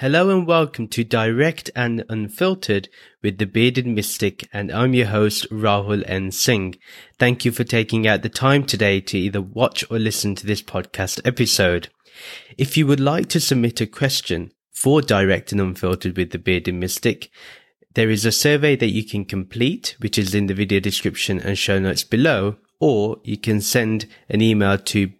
Hello and welcome to Direct and Unfiltered with the Bearded Mystic, and I'm your host, Rahul N. Singh. Thank you for taking out the time today to either watch or listen to this podcast episode. If you would like to submit a question for Direct and Unfiltered with the Bearded Mystic, there is a survey that you can complete, which is in the video description and show notes below, or you can send an email to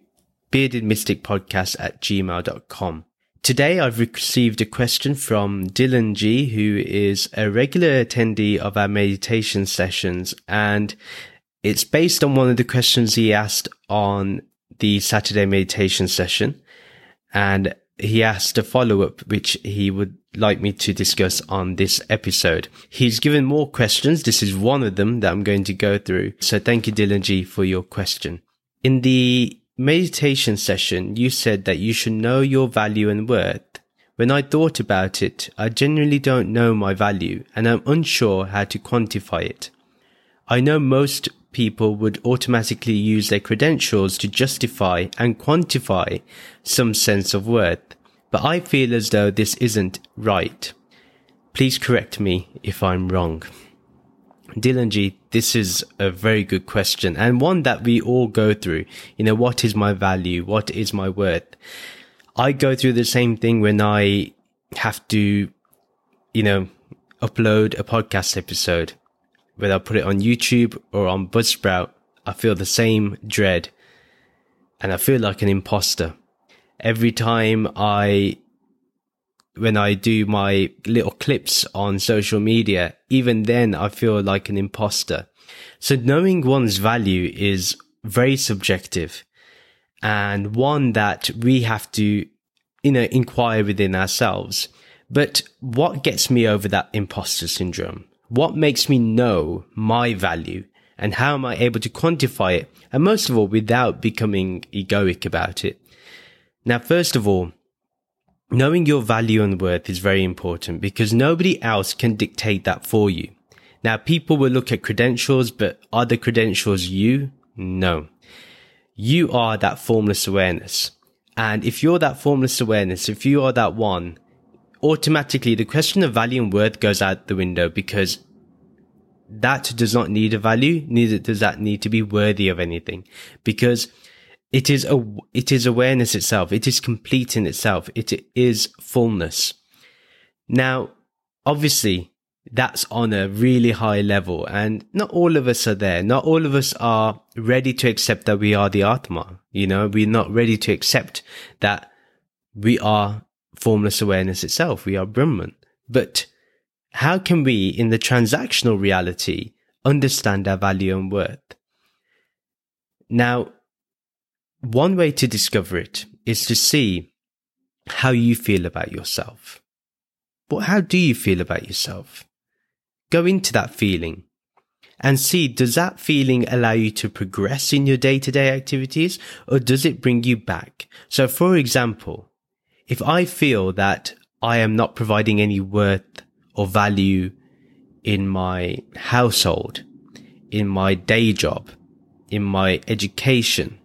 beardedmysticpodcast at gmail.com. Today I've received a question from Dylan G, who is a regular attendee of our meditation sessions. And it's based on one of the questions he asked on the Saturday meditation session. And he asked a follow up, which he would like me to discuss on this episode. He's given more questions. This is one of them that I'm going to go through. So thank you, Dylan G, for your question. In the meditation session, you said that you should know your value and worth. When I thought about it, I genuinely don't know my value and I'm unsure how to quantify it. I know most people would automatically use their credentials to justify and quantify some sense of worth, but I feel as though this isn't right. Please correct me if I'm wrong. Dylan G, this is a very good question and one that we all go through. You know, what is my value? What is my worth? I go through the same thing when I have to, you know, upload a podcast episode, whether I put it on YouTube or on Buzzsprout. I feel the same dread and I feel like an imposter. Every time I when I do my little clips on social media, even then I feel like an imposter. So knowing one's value is very subjective and one that we have to, you know, inquire within ourselves. But what gets me over that imposter syndrome? What makes me know my value and how am I able to quantify it? And most of all, without becoming egoic about it. Now, first of all, knowing your value and worth is very important because nobody else can dictate that for you. Now, people will look at credentials, but are the credentials you? No. You are that formless awareness. And if you're that formless awareness, if you are that one, automatically the question of value and worth goes out the window because that does not need a value, neither does that need to be worthy of anything. Because it is a, it is awareness itself. It is complete in itself. It is fullness. Now, obviously, that's on a really high level and not all of us are there. Not all of us are ready to accept that we are the Atma. You know, we're not ready to accept that we are formless awareness itself. We are Brahman. But how can we in the transactional reality understand our value and worth? Now, one way to discover it is to see how you feel about yourself. But how do you feel about yourself? Go into that feeling and see does that feeling allow you to progress in your day to day activities or does it bring you back? So for example, if I feel that I am not providing any worth or value in my household, in my day job, in my education,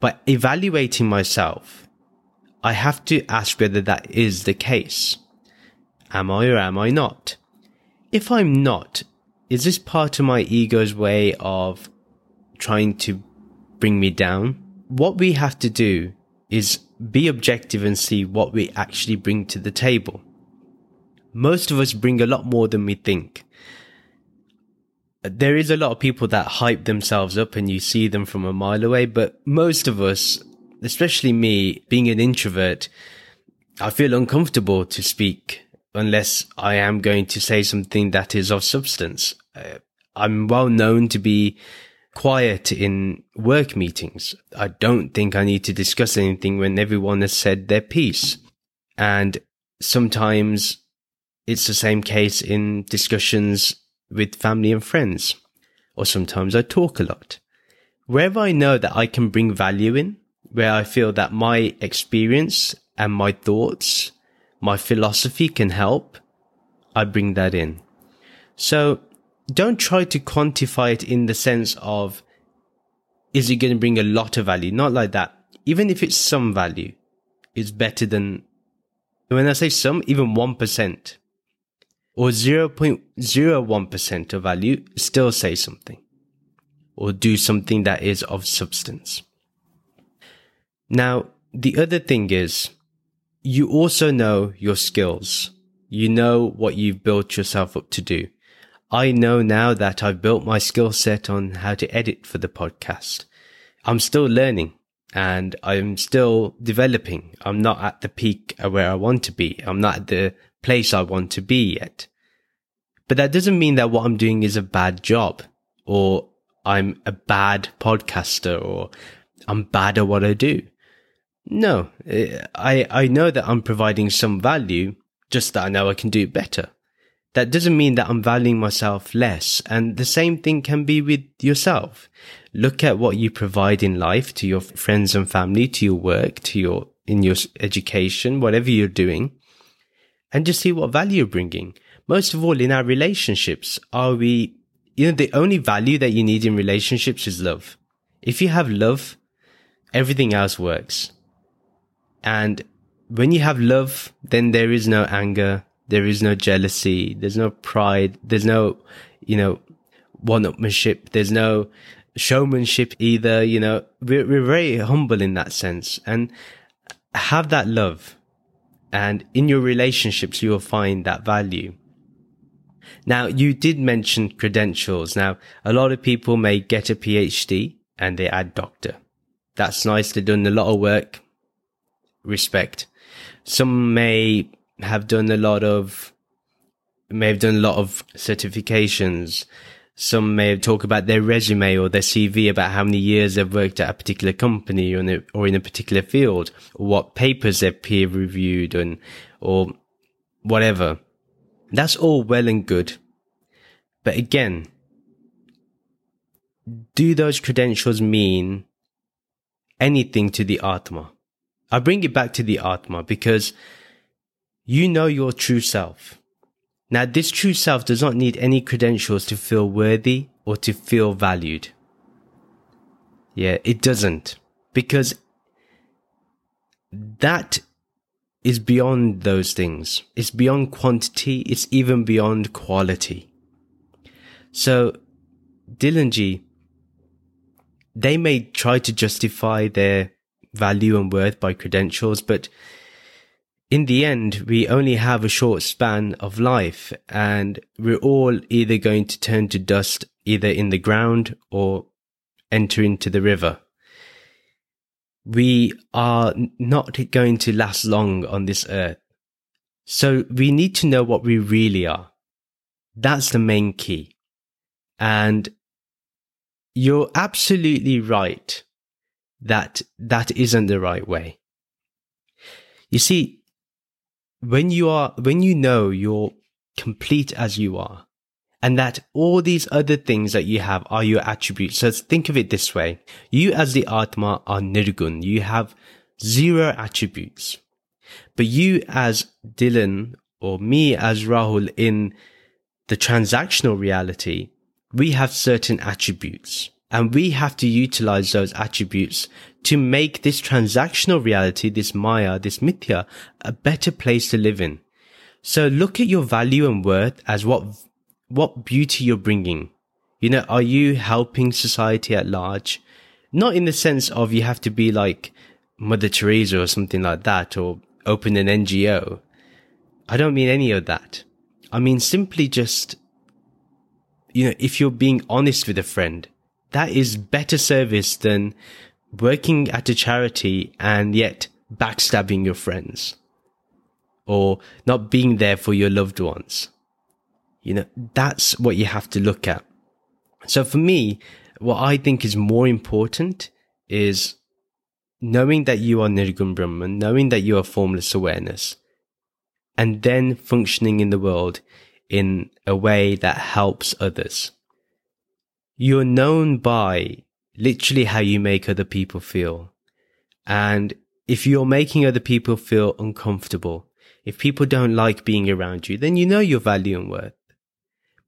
by evaluating myself, I have to ask whether that is the case. Am I or am I not? If I'm not, is this part of my ego's way of trying to bring me down? What we have to do is be objective and see what we actually bring to the table. Most of us bring a lot more than we think there is a lot of people that hype themselves up and you see them from a mile away, but most of us, especially me, being an introvert, I feel uncomfortable to speak unless I am going to say something that is of substance. Uh, I'm well known to be quiet in work meetings. I don't think I need to discuss anything when everyone has said their piece. And sometimes it's the same case in discussions with family and friends, or sometimes I talk a lot. Wherever I know that I can bring value in, where I feel that my experience and my thoughts, my philosophy can help, I bring that in. So don't try to quantify it in the sense of, is it going to bring a lot of value? Not like that. Even if it's some value, it's better than When I say some, even 1% or 0.01% of value still say something or do something that is of substance. Now, the other thing is you also know your skills. You know what you've built yourself up to do. I know now that I've built my skill set on how to edit for the podcast. I'm still learning and I'm still developing. I'm not at the peak where I want to be. I'm not at the place I want to be yet. But that doesn't mean that what I'm doing is a bad job or I'm a bad podcaster or I'm bad at what I do. No, I, I know that I'm providing some value, just that I know I can do it better. That doesn't mean that I'm valuing myself less. And the same thing can be with yourself. Look at what you provide in life to your friends and family, to your work, to your, in your education, whatever you're doing, and just see what value you're bringing. Most of all, in our relationships, are we, you know, the only value that you need in relationships is love. If you have love, everything else works. And when you have love, then there is no anger. There is no jealousy. There's no pride. There's no, you know, one-upmanship. There's no showmanship either. You know, we're, we're very humble in that sense and have that love. And in your relationships, you will find that value. Now, you did mention credentials. Now, a lot of people may get a PhD and they add doctor. That's nice. They've done a lot of work respect. Some may have done a lot of, may have done a lot of certifications. Some may talk about their resume or their CV about how many years they've worked at a particular company or in a, or in a particular field, or what papers they've peer reviewed and, or whatever. That's all well and good. But again, do those credentials mean anything to the Atma? I bring it back to the Atma because you know your true self. Now, this true self does not need any credentials to feel worthy or to feel valued. Yeah, it doesn't because that is beyond those things. It's beyond quantity. It's even beyond quality. So, Dylan they may try to justify their value and worth by credentials, but in the end, we only have a short span of life and we're all either going to turn to dust either in the ground or enter into the river. We are not going to last long on this earth. So we need to know what we really are. That's the main key. And you're absolutely right that that isn't the right way. You see, when you are, when you know you're complete as you are, and that all these other things that you have are your attributes. So think of it this way. You as the Atma are Nirgun. You have zero attributes. But you as Dylan or me as Rahul in the transactional reality, we have certain attributes. And we have to utilize those attributes to make this transactional reality, this Maya, this Mithya, a better place to live in. So look at your value and worth as what, what beauty you're bringing. You know, are you helping society at large? Not in the sense of you have to be like Mother Teresa or something like that or open an NGO. I don't mean any of that. I mean simply just, you know, if you're being honest with a friend, that is better service than working at a charity and yet backstabbing your friends or not being there for your loved ones. You know, that's what you have to look at. So for me, what I think is more important is knowing that you are Nirgun Brahman, knowing that you are formless awareness, and then functioning in the world in a way that helps others you're known by literally how you make other people feel. And if you're making other people feel uncomfortable, if people don't like being around you, then you know your value and worth.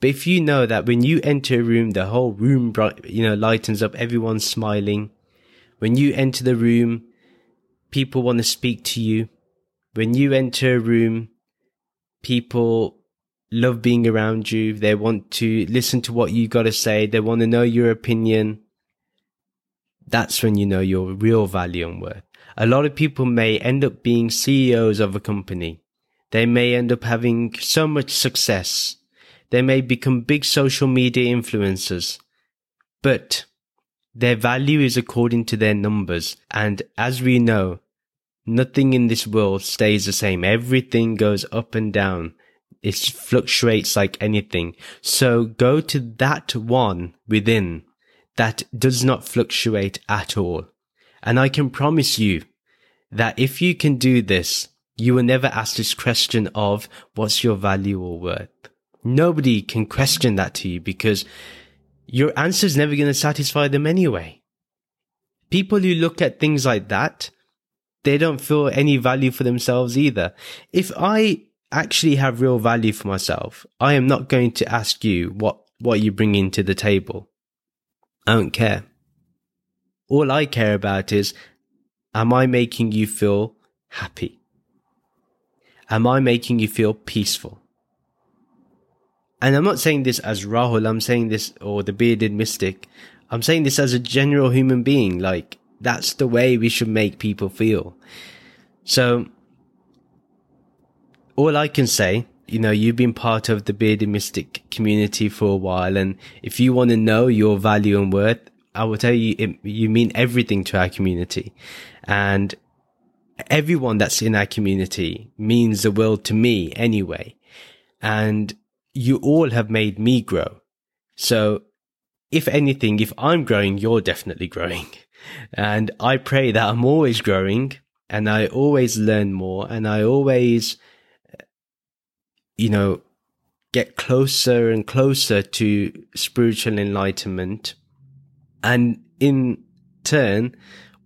But if you know that when you enter a room, the whole room, bright, you know, lightens up, everyone's smiling. When you enter the room, people want to speak to you. when you enter a room, people love being around you. They want to listen to what you got to say. They want to know your opinion. That's when you know your real value and worth. A lot of people may end up being CEOs of a company. They may end up having so much success. They may become big social media influencers, but their value is according to their numbers. And as we know, nothing in this world stays the same. Everything goes up and down. It fluctuates like anything. So go to that one within that does not fluctuate at all. And I can promise you that if you can do this, you will never ask this question of what's your value or worth. Nobody can question that to you because your answer is never going to satisfy them anyway. People who look at things like that, they don't feel any value for themselves either. If I actually have real value for myself, I am not going to ask you what, what you bring into the table. I don't care. All I care about is, am I making you feel happy? Am I making you feel peaceful? And I'm not saying this as Rahul, I'm saying this, or the bearded mystic. I'm saying this as a general human being. Like, that's the way we should make people feel. So, all I can say, you know, you've been part of the bearded mystic community for a while. And if you want to know your value and worth, I will tell you, it, you mean everything to our community. And everyone that's in our community means the world to me anyway. And you all have made me grow. So if anything, if I'm growing, you're definitely growing. And I pray that I'm always growing and I always learn more and I always, you know, get closer and closer to spiritual enlightenment. And in turn,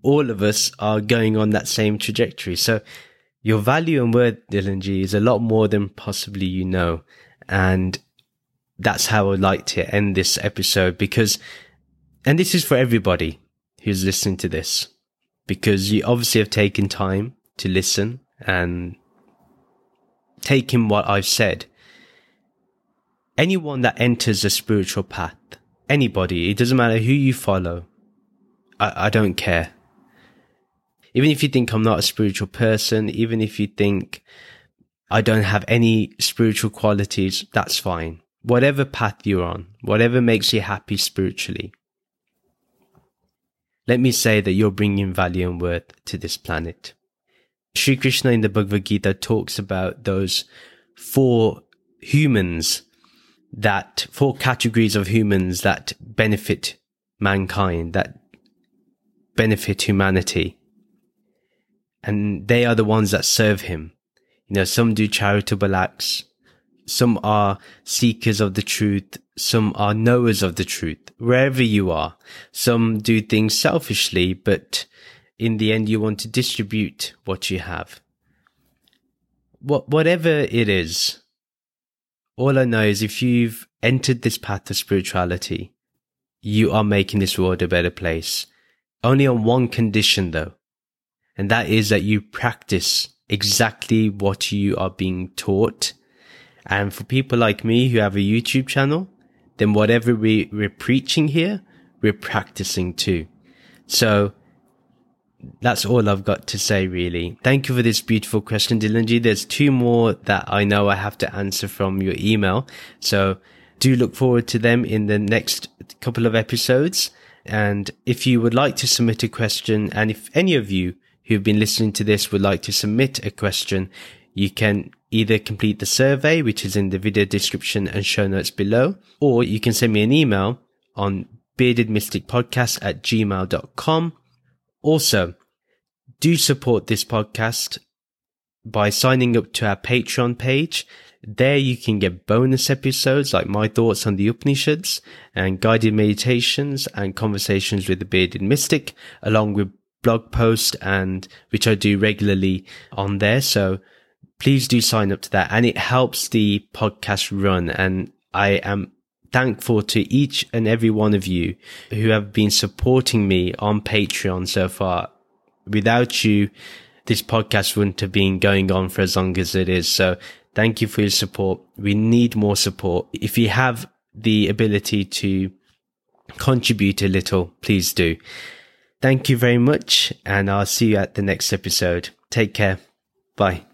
all of us are going on that same trajectory. So your value and worth, Dylan G, is a lot more than possibly you know. And that's how I'd like to end this episode because, and this is for everybody who's listening to this, because you obviously have taken time to listen and take in what I've said. Anyone that enters a spiritual path, anybody, it doesn't matter who you follow. I, I don't care. Even if you think I'm not a spiritual person, even if you think I don't have any spiritual qualities, that's fine. Whatever path you're on, whatever makes you happy spiritually. Let me say that you're bringing value and worth to this planet. Sri Krishna in the Bhagavad Gita talks about those four humans that, four categories of humans that benefit mankind, that benefit humanity. And they are the ones that serve him. You know, some do charitable acts. Some are seekers of the truth. Some are knowers of the truth, wherever you are. Some do things selfishly, but in the end, you want to distribute what you have. What, whatever it is, all I know is if you've entered this path of spirituality, you are making this world a better place. Only on one condition though. And that is that you practice exactly what you are being taught. And for people like me who have a YouTube channel, then whatever we, we're preaching here, we're practicing too. So that's all I've got to say, really. Thank you for this beautiful question, Dylanji. There's two more that I know I have to answer from your email. So do look forward to them in the next couple of episodes. And if you would like to submit a question, and if any of you who've been listening to this would like to submit a question, you can either complete the survey, which is in the video description and show notes below, or you can send me an email on beardedmysticpodcast at gmail.com. Also, do support this podcast by signing up to our Patreon page. There you can get bonus episodes like my thoughts on the Upanishads and guided meditations and conversations with the bearded mystic, along with blog posts and which I do regularly on there. So please do sign up to that and it helps the podcast run. And I am thankful to each and every one of you who have been supporting me on Patreon so far. Without you, this podcast wouldn't have been going on for as long as it is. So thank you for your support. We need more support. If you have the ability to contribute a little, please do. Thank you very much, and I'll see you at the next episode. Take care. Bye.